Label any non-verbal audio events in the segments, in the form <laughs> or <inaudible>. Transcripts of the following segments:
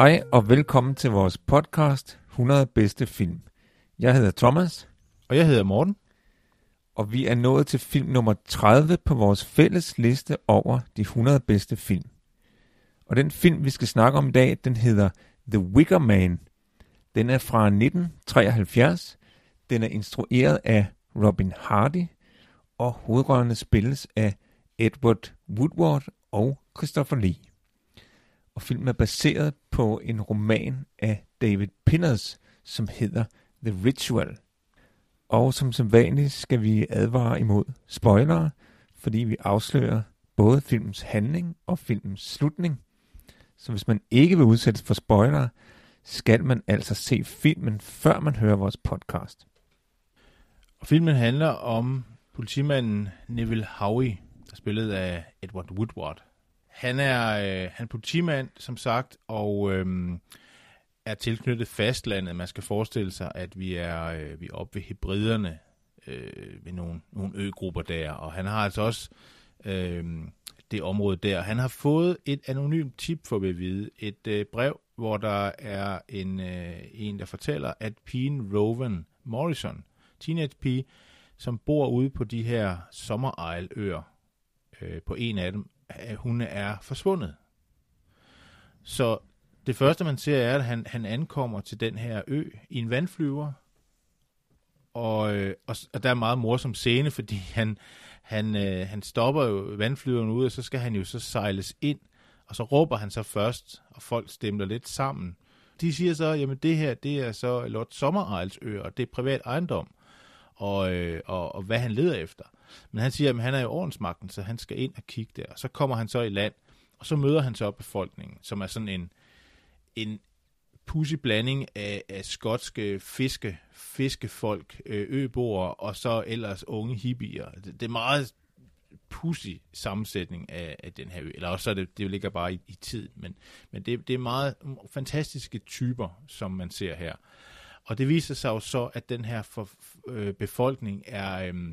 Hej og velkommen til vores podcast 100 bedste film. Jeg hedder Thomas, Og jeg hedder Morten. og vi er nået til film nummer 30 på vores fælles liste over de 100 bedste film. Og den film, vi skal snakke om i dag, den hedder The Wicker Man. Den er fra 1973. Den er instrueret af Robin Hardy, og hovedrollerne spilles af Edward Woodward og Christopher Lee. Og filmen er baseret på en roman af David Pinners, som hedder The Ritual. Og som som vanligt skal vi advare imod spoilere, fordi vi afslører både filmens handling og filmens slutning. Så hvis man ikke vil udsættes for spoilere, skal man altså se filmen, før man hører vores podcast. Og filmen handler om politimanden Neville Howey, der spillet af Edward Woodward. Han er, øh, han er politimand, som sagt, og øh, er tilknyttet fastlandet. Man skal forestille sig, at vi er, øh, vi er oppe ved hebriderne, øh, ved nogle, nogle øgrupper der. Og han har altså også øh, det område der. Han har fået et anonymt tip for at vide. Et øh, brev, hvor der er en, øh, en, der fortæller, at pigen Rowan Morrison, teenage pige, som bor ude på de her sommerejløer, øh, på en af dem, at hun er forsvundet. Så det første, man ser, er, at han, han ankommer til den her ø i en vandflyver, og, øh, og, og der er en meget morsom scene, fordi han, han, øh, han stopper jo vandflyveren ud, og så skal han jo så sejles ind, og så råber han så først, og folk stemmer lidt sammen. De siger så, jamen det her, det er så Lord ø, og det er privat ejendom, og, øh, og, og hvad han leder efter. Men han siger, at han er i ordensmagten, så han skal ind og kigge der. Og så kommer han så i land, og så møder han så befolkningen, som er sådan en, en pussy blanding af, af skotske fiske, fiskefolk, øh, øboere, og så ellers unge hippier. Det, det er meget pussy sammensætning af, af den her ø. Eller også så det, det ligger bare i, i tid, men, men det, det er meget fantastiske typer, som man ser her. Og det viser sig jo så, at den her for, øh, befolkning er, øh,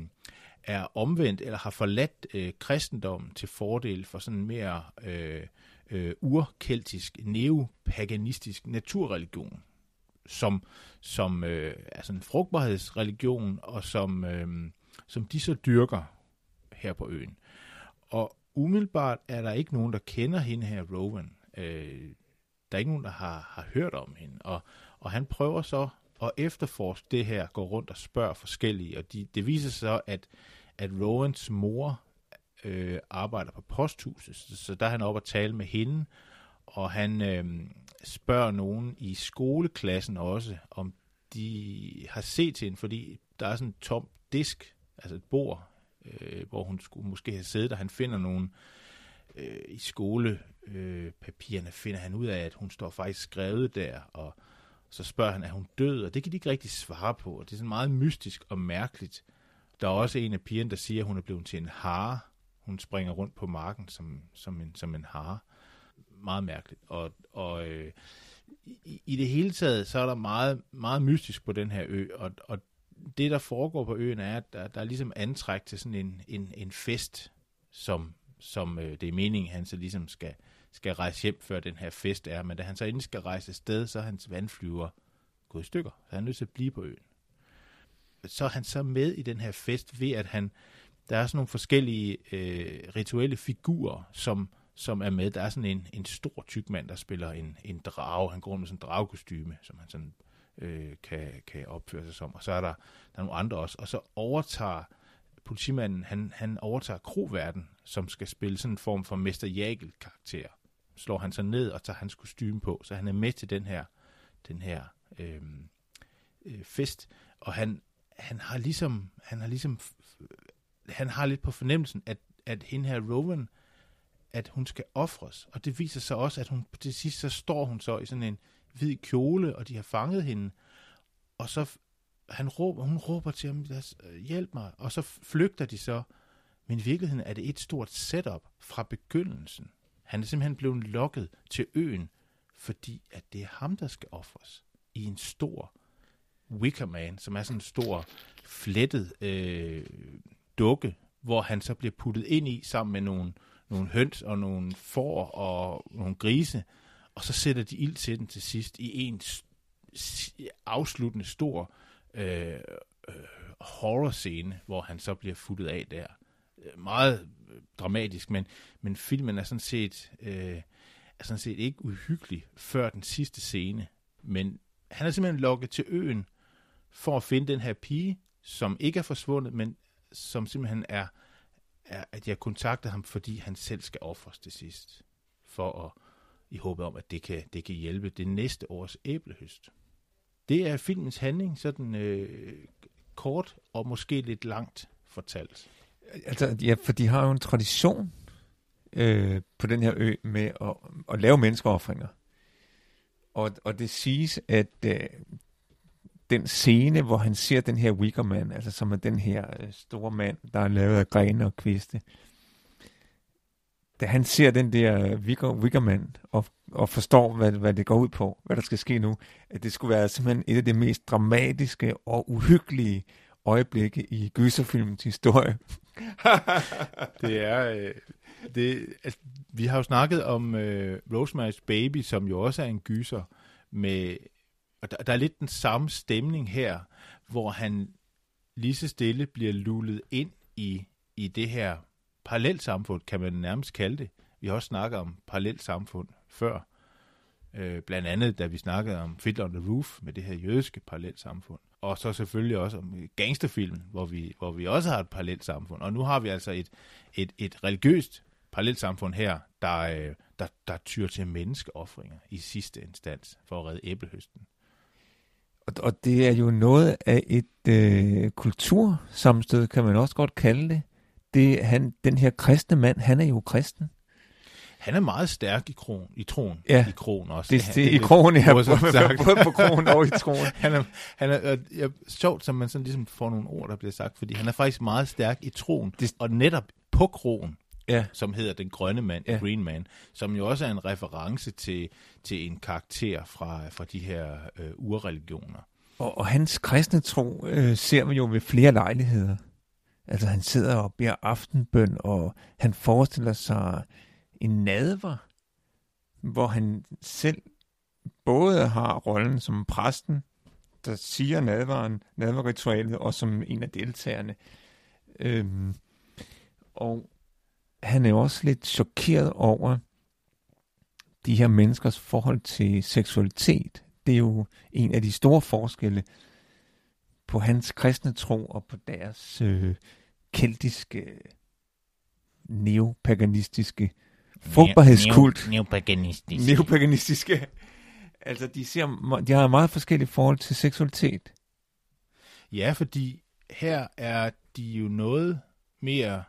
er omvendt, eller har forladt øh, kristendommen til fordel for sådan mere øh, øh, urkeltisk, neopaganistisk naturreligion, som, som øh, er sådan en frugtbarhedsreligion, og som, øh, som de så dyrker her på øen. Og umiddelbart er der ikke nogen, der kender hende her, Rowan. Øh, der er ikke nogen, der har, har hørt om hende. Og, og han prøver så at efterforske det her, går rundt og spørger forskellige, og de, det viser sig så, at, at Rowans mor øh, arbejder på posthuset, så, så der er han oppe og tale med hende, og han øh, spørger nogen i skoleklassen også, om de har set til hende, fordi der er sådan en tom disk, altså et bord, øh, hvor hun skulle måske have siddet, og han finder nogen øh, i skolepapirerne, øh, finder han ud af, at hun står faktisk skrevet der, og så spørger han, er hun død? Og det kan de ikke rigtig svare på, og det er sådan meget mystisk og mærkeligt. Der er også en af pigerne, der siger, at hun er blevet til en hare. Hun springer rundt på marken som, som, en, som en hare. Meget mærkeligt. Og, og øh, i, i det hele taget, så er der meget, meget mystisk på den her ø, og, og det, der foregår på øen, er, at der, der er ligesom antræk til sådan en, en, en fest, som, som øh, det er meningen, han så ligesom skal, skal rejse hjem, før den her fest er. Men da han så endelig skal rejse afsted, så er hans vandflyver gået i stykker. Så han er nødt til at blive på øen. Så er han så med i den her fest ved, at han, der er sådan nogle forskellige øh, rituelle figurer, som, som er med. Der er sådan en, en stor tyk mand, der spiller en, en drage. Han går med sådan en dragekostyme, som han sådan øh, kan, kan opføre sig som. Og så er der, der er nogle andre også. Og så overtager politimanden, han, han overtager kroverden, som skal spille sådan en form for Mester Jagel-karakter. Slår han sig ned og tager hans kostume på, så han er med til den her, den her øh, øh, fest. Og han, han har ligesom, han har ligesom, han har lidt på fornemmelsen, at, at hende her Rowan, at hun skal ofres. Og det viser sig også, at hun til sidst så står hun så i sådan en hvid kjole, og de har fanget hende. Og så han råber, hun råber til ham, øh, hjælp mig, og så flygter de så. Men i virkeligheden er det et stort setup fra begyndelsen. Han er simpelthen blevet lokket til øen, fordi at det er ham, der skal ofres i en stor Wickerman, som er sådan en stor flettet øh, dukke, hvor han så bliver puttet ind i sammen med nogle, nogle høns og nogle får og nogle grise, og så sætter de ild til den til sidst i en afsluttende stor øh, øh, horror-scene, hvor han så bliver futtet af der. Meget dramatisk, men, men filmen er sådan set øh, er sådan set ikke uhyggelig før den sidste scene. Men han er simpelthen lukket til øen for at finde den her pige, som ikke er forsvundet, men som simpelthen er, er at jeg kontakter ham, fordi han selv skal offres til sidst. For at, i håbet om, at det kan, det kan hjælpe det næste års æblehøst. Det er filmens handling, sådan øh, kort og måske lidt langt fortalt. Altså, ja, for de har jo en tradition øh, på den her ø med at, at lave menneskeoffringer. Og, og det siges, at øh, den scene, hvor han ser den her Wickerman, altså som er den her øh, store mand, der er lavet af grene og kviste, da han ser den der Wicker, Wickerman og, og forstår, hvad, hvad det går ud på, hvad der skal ske nu, at det skulle være simpelthen et af de mest dramatiske og uhyggelige øjeblikke i gyserfilmens historie. <laughs> det er... Øh, det, altså, vi har jo snakket om øh, Rosemary's Baby, som jo også er en gyser, med, og der, der er lidt den samme stemning her, hvor han lige så stille bliver lullet ind i, i det her parallelsamfund, kan man nærmest kalde det. Vi har også snakket om parallelsamfund før. Øh, blandt andet, da vi snakkede om Fiddler on the Roof med det her jødiske parallelsamfund. Og så selvfølgelig også om gangsterfilmen, hvor vi, hvor vi også har et parallelsamfund. Og nu har vi altså et, et, et religiøst parallelsamfund her, der, øh, der, der tyr til menneskeoffringer i sidste instans for at redde æblehøsten. Og, og det er jo noget af et øh, kultursamstød, kan man også godt kalde det. det han, den her kristne mand, han er jo kristen. Han er meget stærk i, kron, i troen. Ja, i kron også. Det, det, det, i kronen, ja. Både, på kronen og i troen. <laughs> han er, han er, er sjovt, som man sådan ligesom får nogle ord, der bliver sagt, fordi han er faktisk meget stærk i troen, det, og netop på kronen ja. som hedder Den Grønne Mand, ja. Green Man, som jo også er en reference til, til en karakter fra, fra de her øh, urreligioner. Og, og hans kristne tro øh, ser man jo ved flere lejligheder. Altså han sidder og beder aftenbøn, og han forestiller sig en nadver, hvor han selv både har rollen som præsten, der siger nadveren, nadverritualet, og som en af deltagerne. Øhm, og han er også lidt chokeret over de her menneskers forhold til seksualitet. Det er jo en af de store forskelle på hans kristne tro og på deres øh, keltiske, neopaganistiske frugtbarhedskult. Neopaganistiske. Neopaganistiske. Altså, de, ser, de har meget forskellige forhold til seksualitet. Ja, fordi her er de jo noget mere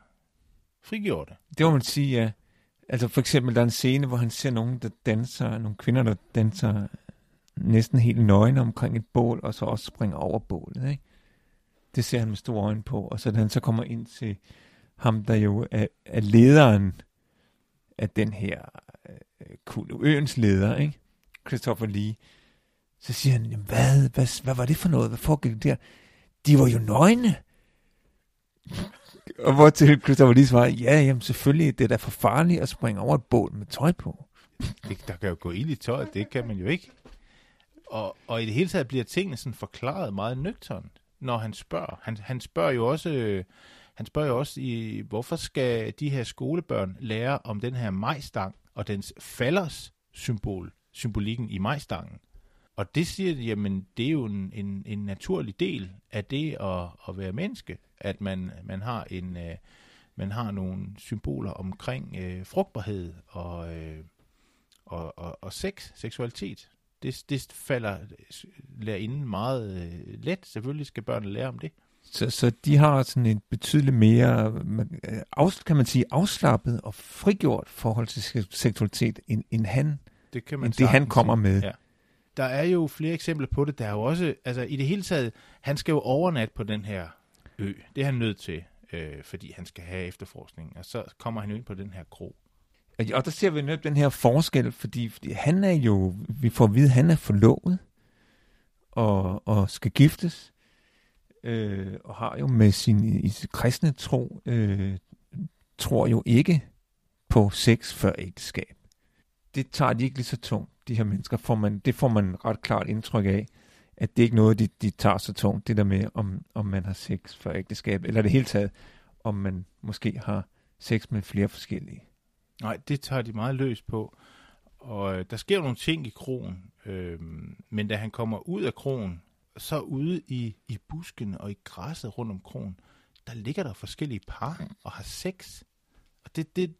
frigjorte. Det må man sige, ja. Altså for eksempel, der er en scene, hvor han ser nogen, der danser, nogle kvinder, der danser næsten helt nøgne omkring et bål, og så også springer over bålet, ikke? Det ser han med store øjne på, og så da han så kommer ind til ham, der jo er, er lederen at den her øh, øens leder, ikke? Christopher Lee, så siger han, Jamen, hvad, hvad, hvad var det for noget? Hvad foregik der? De var jo nøgne. Og hvor til Christopher Lee svarer, ja, jamen selvfølgelig, det er da for farligt at springe over et bål med tøj på. Det, der kan jo gå ind i tøjet, det kan man jo ikke. Og, og i det hele taget bliver tingene sådan forklaret meget nøgternt, når han spørger. Han, han spørger jo også, øh, han spørger jo også i, hvorfor skal de her skolebørn lære om den her majstang og dens falders symbol, symbolikken i majstangen. Og det siger jamen det er jo en, en, en naturlig del af det at, at være menneske at man, man har en øh, man har nogle symboler omkring øh, frugtbarhed og, øh, og, og, og sex, seksualitet. Det, det falder lærerinden meget øh, let. Selvfølgelig skal børnene lære om det. Så, så de har sådan en betydeligt mere, øh, afs, kan man sige, afslappet og frigjort forhold til se- seksualitet, end, end han, Det kan man end det han kommer sige. med. Ja. Der er jo flere eksempler på det. Der er jo også, altså i det hele taget, han skal jo overnatte på den her ø. Det er han nødt til, øh, fordi han skal have efterforskning. Og så kommer han ind på den her kro. Og- der ser vi netop den her forskel, fordi, fordi han er jo, vi får at vide, han er forlovet og, og skal giftes, øh, og har jo med sin i kristne tro, øh, tror jo ikke på sex før ægteskab. Det tager de ikke lige så tungt, de her mennesker. Får man, det får man ret klart indtryk af, at det er ikke noget, de, de tager så tungt, det der med, om, om man har sex før ægteskab, eller det hele taget, om man måske har sex med flere forskellige. Nej, det tager de meget løs på. Og øh, der sker nogle ting i krogen. Øh, men da han kommer ud af krogen, så ude i, i busken og i græsset rundt om krogen, der ligger der forskellige par og har sex. Og det, det,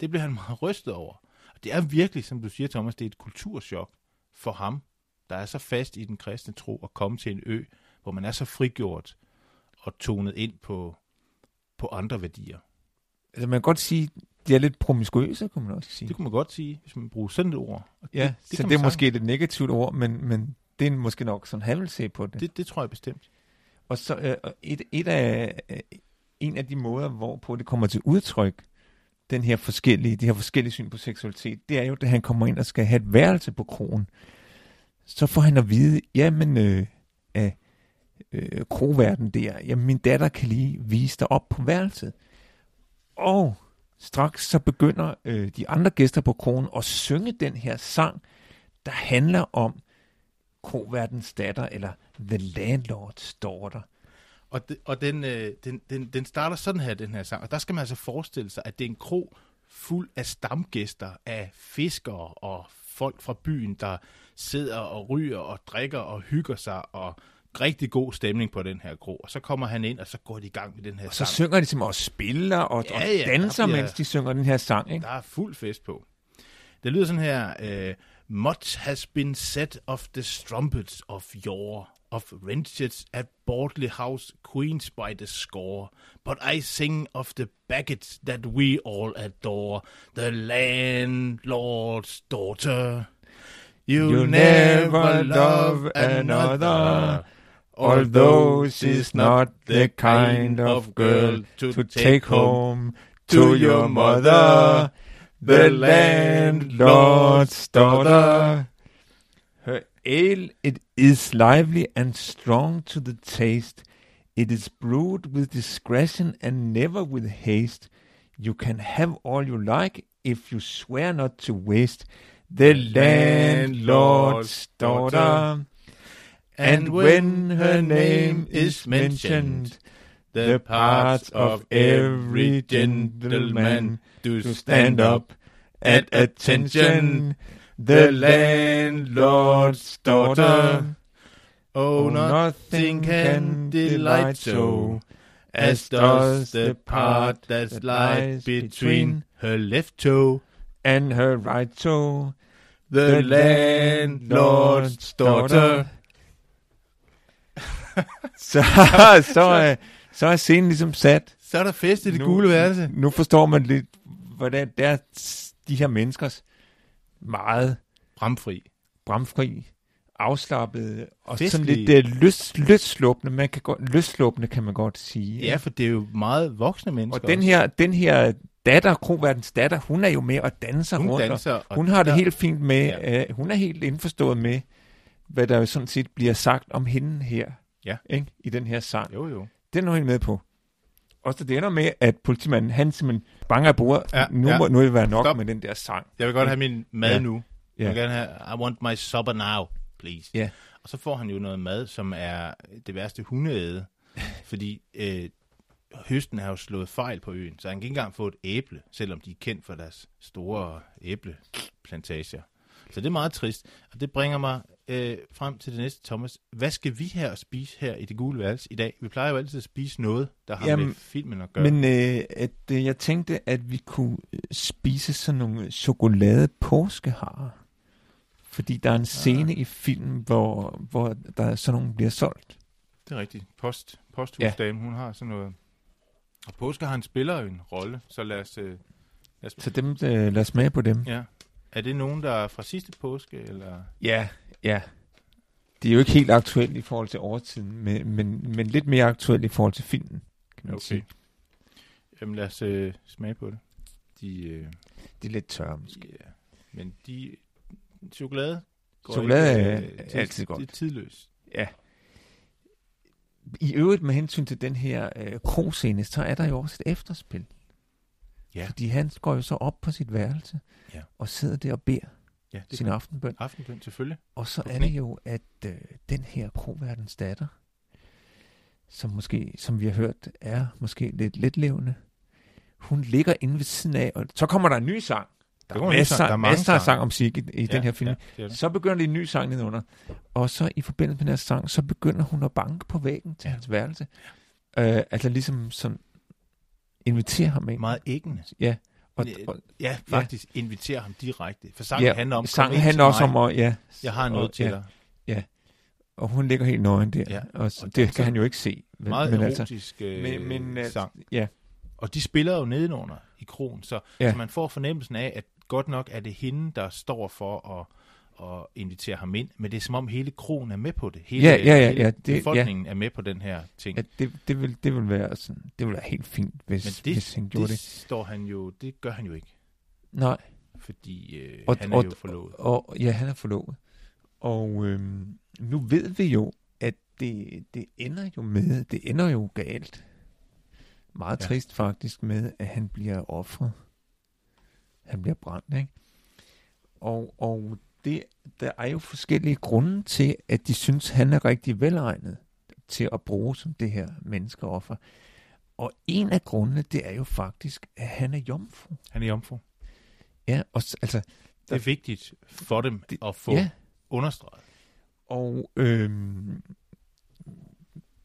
det bliver han <laughs> meget rystet over. Og det er virkelig, som du siger, Thomas, det er et kulturschok for ham, der er så fast i den kristne tro at komme til en ø, hvor man er så frigjort og tonet ind på, på andre værdier. Altså man kan godt sige, de er lidt promiskuøse, kunne man også sige. Det kunne man godt sige, hvis man bruger sådan et ord. Og ja, det, det så det er måske et negativt ord, men, men det er måske nok sådan, han vil se på det. Det, det tror jeg bestemt. Og så øh, et, et af, øh, en af de måder, hvorpå det kommer til udtryk, den her forskellige, de her forskellige syn på seksualitet, det er jo, at han kommer ind og skal have et værelse på krogen. Så får han at vide, jamen, øh, af øh, kroverden der, jamen min datter kan lige vise dig op på værelset. Og straks så begynder øh, de andre gæster på krogen at synge den her sang, der handler om kroverdens datter, eller The Landlord's Daughter. Og, de, og den, øh, den, den, den starter sådan her, den her sang. Og der skal man altså forestille sig, at det er en kro fuld af stamgæster, af fiskere og folk fra byen, der sidder og ryger og drikker og hygger sig, og rigtig god stemning på den her kro. Og så kommer han ind, og så går de i gang med den her Og så sang. synger de simpelthen og spiller og, Ja, og ja, danser, der bliver- mens de synger den her sang. Ikke? Der er fuld fest på. Det lyder sådan her. Øh, Much has been said of the strumpets of yore, of wrenches at Bordley House, queens by the score. But I sing of the baggage that we all adore, the landlord's daughter. You, You never love another, although she's not the kind of girl to take home to your mother, the landlord's daughter. Her ale, it is lively and strong to the taste. It is brewed with discretion and never with haste. You can have all you like if you swear not to waste the landlord's daughter. And when her name is mentioned, the parts of every gentleman to stand up at attention. The landlord's daughter. Oh, oh nothing can delight so as does the part that lies between her left toe, and her right toe. the landlord's daughter. Så, <laughs> så, <laughs> <laughs> så er scenen ligesom sat. Så er der fest i det Nu- gule værelse. Nu forstår man lidt, hvordan det er de her menneskers meget Bramfri. bramfri, afslappede og sådan Festlige. lidt uh, løs, løsslåbende, man kan godt, løsslåbende kan man godt sige. Ja, for det er jo meget voksne mennesker. og den her, den her datter, Kroverdens datter, hun er jo med og danser hun rundt. og danser. Og hun har det der- helt fint med, ja. uh, hun er helt indforstået med, hvad der jo sådan set bliver sagt om hende her, Ja. ikke? i den her sang. Jo, jo. Den er hun med på. Og så det ender med, at politimanden, han simpelthen banger af bordet. Ja, nu, ja. må, nu vil det være nok Stop. med den der sang. Jeg vil godt have min mad Ja. nu. Jeg Ja. vil gerne have, I want my supper now, please. Ja. Og så får han jo noget mad, som er det værste hundeæde, <laughs> fordi øh, høsten har jo slået fejl på øen, så han kan ikke engang få et æble, selvom de er kendt for deres store æbleplantager. Så det er meget trist, og det bringer mig øh, frem til det næste, Thomas. Hvad skal vi her spise her i det gule værelse i dag? Vi plejer jo altid at spise noget, der har Jamen, med filmen at gøre. Men øh, at, øh, jeg tænkte, at vi kunne øh, spise sådan nogle chokolade påskeharer. Fordi der er en scene i filmen, hvor, hvor der sådan nogle bliver solgt. Det er rigtigt. Post, posthusdame, hun har sådan noget. Og påske han spiller jo en rolle, så lad os... Øh, lad os Så dem, øh, lad os smage på dem. ja. Er det nogen, der er fra sidste påske, eller... Ja, ja. Det er jo ikke helt aktuelt i forhold til overtiden, men, men, men lidt mere aktuelt i forhold til filmen, kan man Okay. sige. Jamen lad os øh, smage på det. De, øh, Det er lidt tørre måske. ja. Men de... Chokolade går Chokolade ikke, er øh, det- altid godt. Det er tidløst. Ja. I øvrigt med hensyn til den her øh, kroscene, så er der jo også et efterspil. Ja. Fordi han går jo så op på sit værelse Ja. og sidder der og beder Ja, det sin aftenbøn. aftenbøn, selvfølgelig. Og så er det jo, at øh, den her kroverdens datter, som måske, som vi har hørt, er måske lidt letlevende, hun ligger inde ved siden af, og så kommer der en ny sang. Der kommer er masser, sang. Der er masser af sang om musik i, i ja, den her film. Ja, det det. Så begynder de en ny sang nedenunder. Og så i forbindelse med den her sang, så begynder hun at banke på væggen til hans værelse. Øh, altså ligesom sådan inviterer ham ind. Meget æggende. Ja. Og, og, Ja, faktisk ja. inviterer ham direkte. For sangen ja, handler om... sangen handler også mig. om, at, ja, Jeg har noget og, til ja, dig. Og hun ligger helt nøgen der. Ja. Og, Og det kan han jo ikke se. Men, Meget men erotisk øh, men, men, øh, sang. ja. Og de spiller jo nedenunder i kronen, så, Ja. ja. så man får fornemmelsen af, at godt nok er det hende, der står for at, at invitere ham ind, men det er som om hele kronen er med på det. Hele, Ja, ja, ja, ja, det- befolkningen er med på den her ting. Ja, det, det, vil, det vil være sådan, det vil være helt fint, hvis, men det, hvis han gjorde det, det. står han jo, det gør han jo ikke, Nej, fordi øh, Og- han er og- jo forlovet. og ja, han er forlovet. Og øhm, nu ved vi jo, at det, det ender jo med, det ender jo galt. Meget Ja. ja. trist faktisk med, at han bliver offret. Han bliver brændt, ikke? Og, og det, der er jo forskellige grunde til, at de synes, han er rigtig velegnet til at bruge som det her menneskeoffer. Og en af grundene, det er jo faktisk, at han er jomfru. Han er jomfru. Ja, og, altså, Det er vigtigt for dem Det- at få ja, understreget. Og øhm,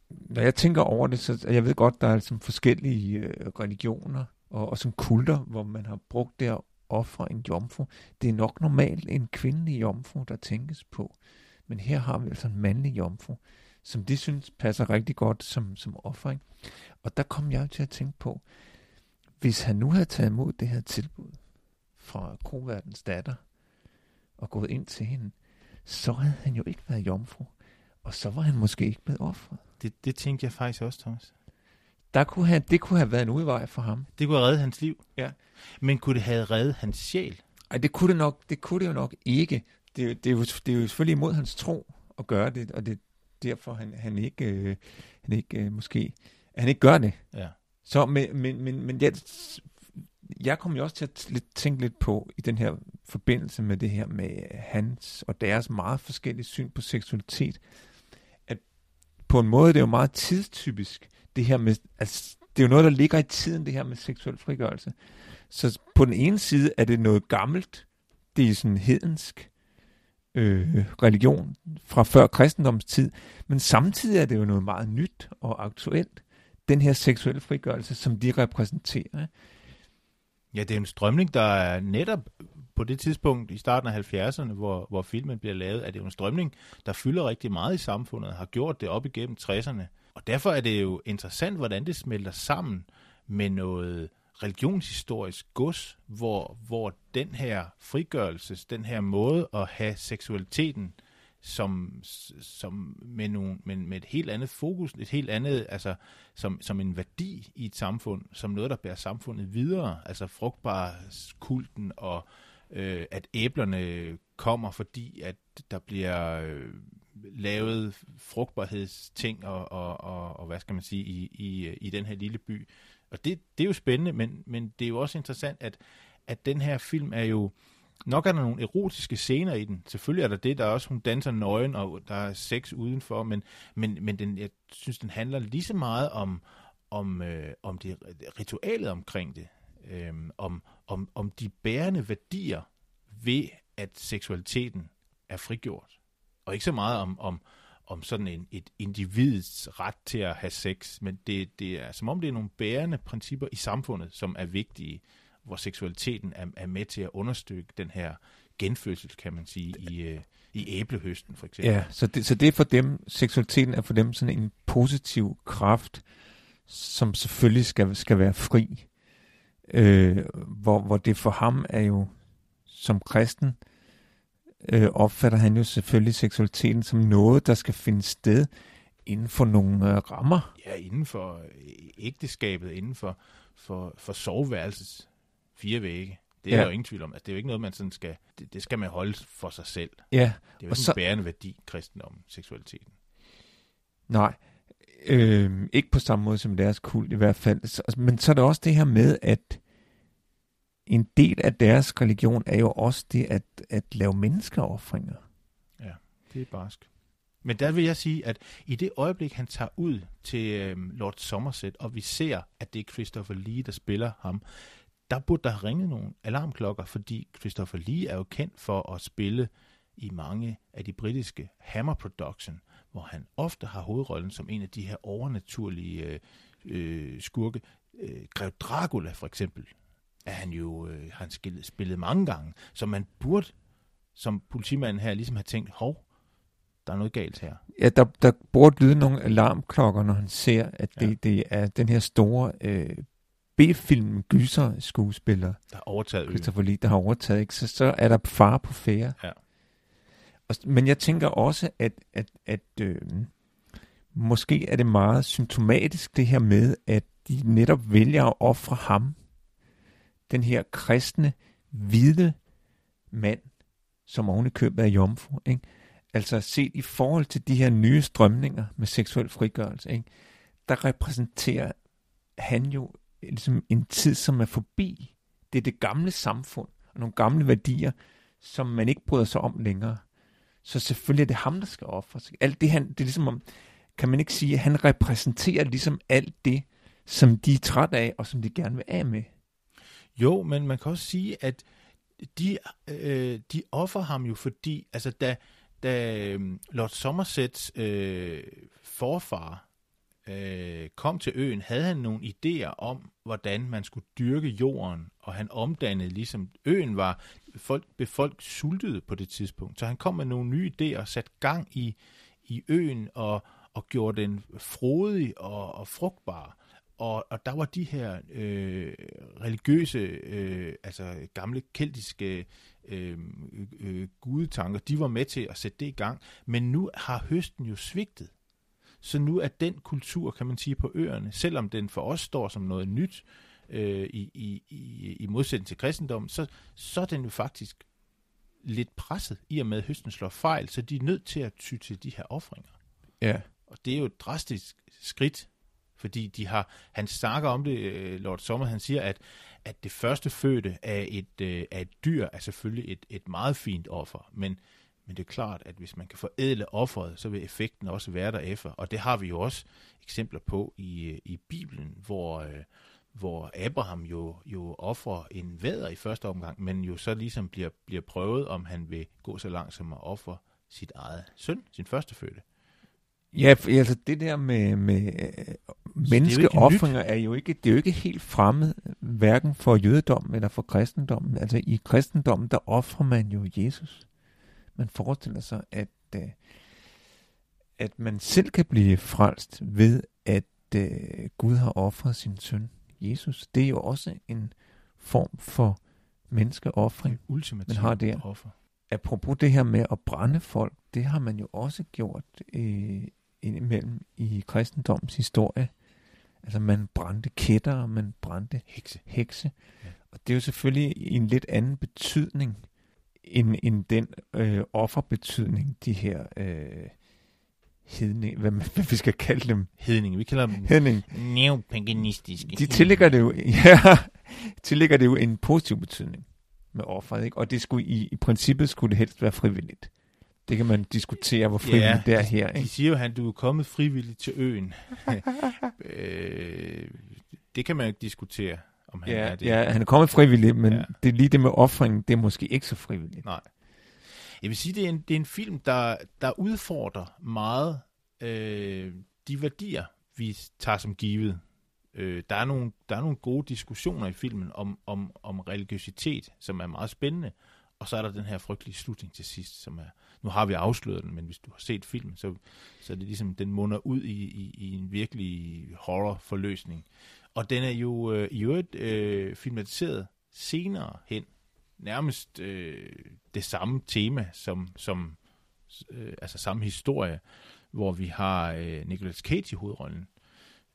når jeg tænker over det, så jeg ved godt, der er ligesom forskellige øh, religioner og, og som kulter, hvor man har brugt det at ofre en jomfru. Det er nok normalt en kvindelig jomfru, der tænkes på. Men her har vi altså en mandlig jomfru, som de synes passer rigtig godt som, som offring. Og der kom jeg til at tænke på, hvis han nu havde taget imod det her tilbud fra Kroverdens datter og gået ind til hende, så havde han jo ikke været jomfru. Og så var han måske ikke blevet offret. Det, det tænkte jeg faktisk også, Thomas. Der kunne have, det kunne have været en udvej for ham. Det kunne have reddet hans liv. Ja. Men kunne det have reddet hans sjæl? Ej, det kunne det, nok, det kunne det jo nok ikke. Det, det, er jo, det er jo selvfølgelig imod hans tro at gøre det, og det er derfor, han, han ikke, øh, han ikke øh, måske, han ikke gør det. Ja. Så, men, men, men, men jeg, jeg kom jo også til at lidt, tænke lidt på i den her forbindelse med det her med hans og deres meget forskellige syn på seksualitet, at på en måde det er jo meget tidstypisk, det her med, altså, det er jo noget, der ligger i tiden, det her med seksuel frigørelse. Så på den ene side er det noget gammelt, det er sådan hedensk øh, religion fra før kristendomstid, men samtidig er det jo noget meget nyt og aktuelt, den her seksuelle frigørelse, som de repræsenterer. Ja, det er en strømning, der er netop på det tidspunkt i starten af 70'erne, hvor, hvor filmen bliver lavet, er det jo en strømning, der fylder rigtig meget i samfundet, har gjort det op igennem 60'erne. Og derfor er det jo interessant, hvordan det smelter sammen med noget religionshistorisk gods, hvor, hvor den her frigørelse, den her måde at have seksualiteten som, som med, nogle, med, med et helt andet fokus, et helt andet, altså som, som en værdi i et samfund, som noget, der bærer samfundet videre, altså frugtbarhedskulten og øh, at æblerne kommer, fordi at der bliver øh, lavet frugtbarhedsting og, og, og, og hvad skal man sige, i, i, i den her lille by. Og det, det er jo spændende, men, men det er jo også interessant, at, at den her film er jo, nok er der nogle erotiske scener i den. Selvfølgelig er der det, der er også, hun danser nøgen, og der er sex udenfor, men, men, men den, jeg synes, den handler lige så meget om, om, øh, om det ritualet omkring det. Øh, om, om, om de bærende værdier ved, at seksualiteten er frigjort. Og ikke så meget om, om, om sådan en, et individs ret til at have sex, men det, det er som om det er nogle bærende principper i samfundet, som er vigtige. hvor seksualiteten er, er med til at understøtte den her genfødsel, kan man sige, i, øh, i æblehøsten for eksempel. Ja, så det, så det er for dem, seksualiteten er for dem sådan en positiv kraft, som selvfølgelig skal, skal være fri. Øh, hvor, hvor det for ham er jo, som kristen, øh, opfatter han jo selvfølgelig seksualiteten som noget, der skal finde sted inden for nogle øh, rammer. Ja, inden for øh, ægteskabet, inden for, for, for soveværelsets fire vægge. Det er ja. der jo ingen tvivl om. Altså, det er jo ikke noget, man sådan skal... Det, det skal man holde for sig selv. Ja. Det er jo ikke så, en bærende værdi, kristendom, seksualiteten. Nej, øh, ikke på samme måde som deres kult i hvert fald. Så, men så er der også det her med, at en del af deres religion er jo også det at, at lave menneskeoffringer. Ja, det er barsk. Men der vil jeg sige, at i det øjeblik, han tager ud til øh, Lord Somerset, og vi ser, at det er Christopher Lee, der spiller ham, der burde der ringe nogle alarmklokker, fordi Christopher Lee er jo kendt for at spille i mange af de britiske Hammer Production, hvor han ofte har hovedrollen som en af de her overnaturlige øh, øh, skurke. Øh, Grev Dracula for eksempel er han jo øh, han spillet, spillet mange gange, så man burde som politimanden her ligesom have tænkt, hov, der er noget galt her. Ja, der, der burde lyde nogle alarmklokker, når han ser, at det, ja. det er den her store øh, B-film gyser skuespiller, der har overtaget Christopher Lee, der har overtaget, ikke? Så, så er der far på færre. Ja. Og, men jeg tænker også, at, at, at øh, måske er det meget symptomatisk det her med, at de netop vælger at ofre ham, den her kristne, hvide mand, som oven i købet er jomfru. Ikke? Altså set i forhold til de her nye strømninger med seksuel frigørelse, ikke? der repræsenterer han jo ligesom en tid, som er forbi. Det er det gamle samfund og nogle gamle værdier, som man ikke bryder sig om længere. Så selvfølgelig er det ham, der skal sig. Alt det, han, det er ligesom om, kan man ikke sige, at han repræsenterer ligesom alt det, som de er træt af, og som de gerne vil af med. Jo, men man kan også sige, at de, øh, de offer ham jo, fordi altså, da, da øhm, Lord Somersets øh, forfar øh, kom til øen, havde han nogle idéer om, hvordan man skulle dyrke jorden, og han omdannede ligesom, øen var, folk, befolk sultede på det tidspunkt, så han kom med nogle nye idéer og satte gang i, i øen og, og gjorde den frodig og, og frugtbar. Og, og der var de her øh, religiøse, øh, altså gamle keltiske øh, øh, gudetanker, de var med til at sætte det i gang. Men nu har høsten jo svigtet. Så nu er den kultur, kan man sige, på øerne, selvom den for os står som noget nyt øh, i, i, i, i modsætning til kristendommen, så, så er den jo faktisk lidt presset, i og med at høsten slår fejl, så de er nødt til at ty til de her offringer. Ja. Og det er jo et drastisk skridt, fordi de har, han snakker om det, øh, Lord Sommer, han siger, at, at det første fødte af et, øh, af et dyr er selvfølgelig et, et meget fint offer, men, men det er klart, at hvis man kan forædle offeret, så vil effekten også være derefter. Og det har vi jo også eksempler på i, øh, i Bibelen, hvor, øh, hvor Abraham jo, jo offrer en væder i første omgang, men jo så ligesom bliver, bliver prøvet, om han vil gå så langt som at ofre sit eget søn, sin første fødte. Ja, altså det der med, med menneskeoffringer er, jo ikke, det er jo ikke helt fremmed, hverken for jødedommen eller for kristendommen. Altså i kristendommen, der offrer man jo Jesus. Man forestiller sig, at, øh, at man selv kan blive frelst ved, at uh, Gud har offret sin søn Jesus. Det er jo også en form for menneskeoffring, man har der. Offer. Apropos det her med at brænde folk, det har man jo også gjort øh, indimellem i kristendommens historie. Altså man brændte kætter, og man brændte hekse. hekse. Ja. Og det er jo selvfølgelig en lidt anden betydning, end, end den øh, offerbetydning, de her øh, hedning, hvad, hvad vi skal kalde dem. Hedning, vi kalder dem hedning. neopaganistiske. De tillægger det jo, <laughs> ja, tillægger det jo en positiv betydning med offeret, ikke? Og det skulle i, i princippet skulle det helst være frivilligt. Det kan man diskutere, hvor frivilligt ja, det er her. Ikke? De siger jo, at du er kommet frivilligt til øen. <laughs> øh, det kan man jo diskutere, om han ja, er det. Ja, han er kommet frivilligt, men ja. det er lige det med offringen, det er måske ikke så frivilligt. Nej. Jeg vil sige, det er en, det er en film, der, der udfordrer meget øh, de værdier, vi tager som givet Øh, der, er nogle, der er nogle gode diskussioner i filmen om, om, om religiøsitet, som er meget spændende. Og så er der den her frygtelige slutning til sidst, som er, nu har vi afsløret den, men hvis du har set filmen, så, så er det ligesom, den munder ud i, i, i en virkelig horror-forløsning. Og den er jo øh, i øvrigt øh, filmatiseret senere hen, nærmest øh, det samme tema, som, som øh, altså samme historie, hvor vi har øh, Nicolas Cage i hovedrollen.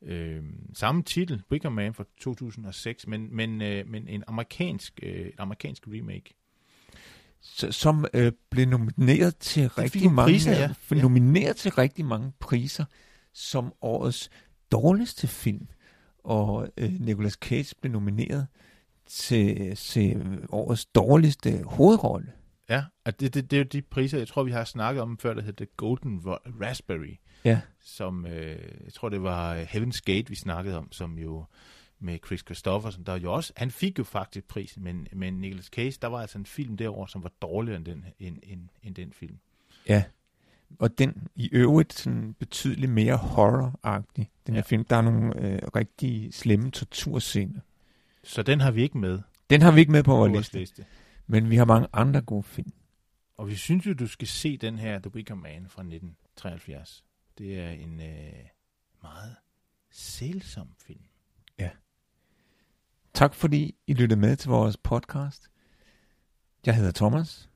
Øh, samme titel, Wicker Man fra 2006, men, men, øh, men en amerikansk, øh, en amerikansk remake. Som øh, blev nomineret til rigtig mange priser, ja. ja. nomineret til rigtig mange priser som årets dårligste film. Og øh, Nicolas Cage blev nomineret til, til årets dårligste hovedrolle. Ja, og det, det, det er jo de priser, jeg tror, vi har snakket om før, der hedder Golden Raspberry. Ja. Som, øh, jeg tror, det var Heaven's Gate, vi snakkede om, som jo med Chris Christopherson, der jo også, han fik jo faktisk prisen, men, men Nicolas Cage, der var altså en film derovre, som var dårligere end den, end, end, end den film. Ja, og den i øvrigt sådan betydeligt mere horror-agtig, den her ja. film. Der er nogle øh, rigtig slemme torturscener. Så den har vi ikke med. Den har vi ikke med på vores liste. liste. Men vi har mange andre gode film. Og vi synes jo, du skal se den her The Wicker Man fra 1973. Det er en øh, meget sælsom film. Tak fordi I lyttede med til vores podcast. Jeg hedder Thomas,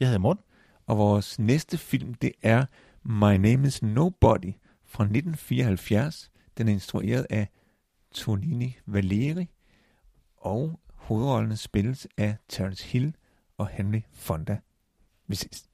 Jeg hedder Morten. og vores næste film det er My Name is Nobody fra 1974. Den er instrueret af Tonini Valeri, og hovedrollene spilles af Terence Hill og Henry Fonda. Vi ses.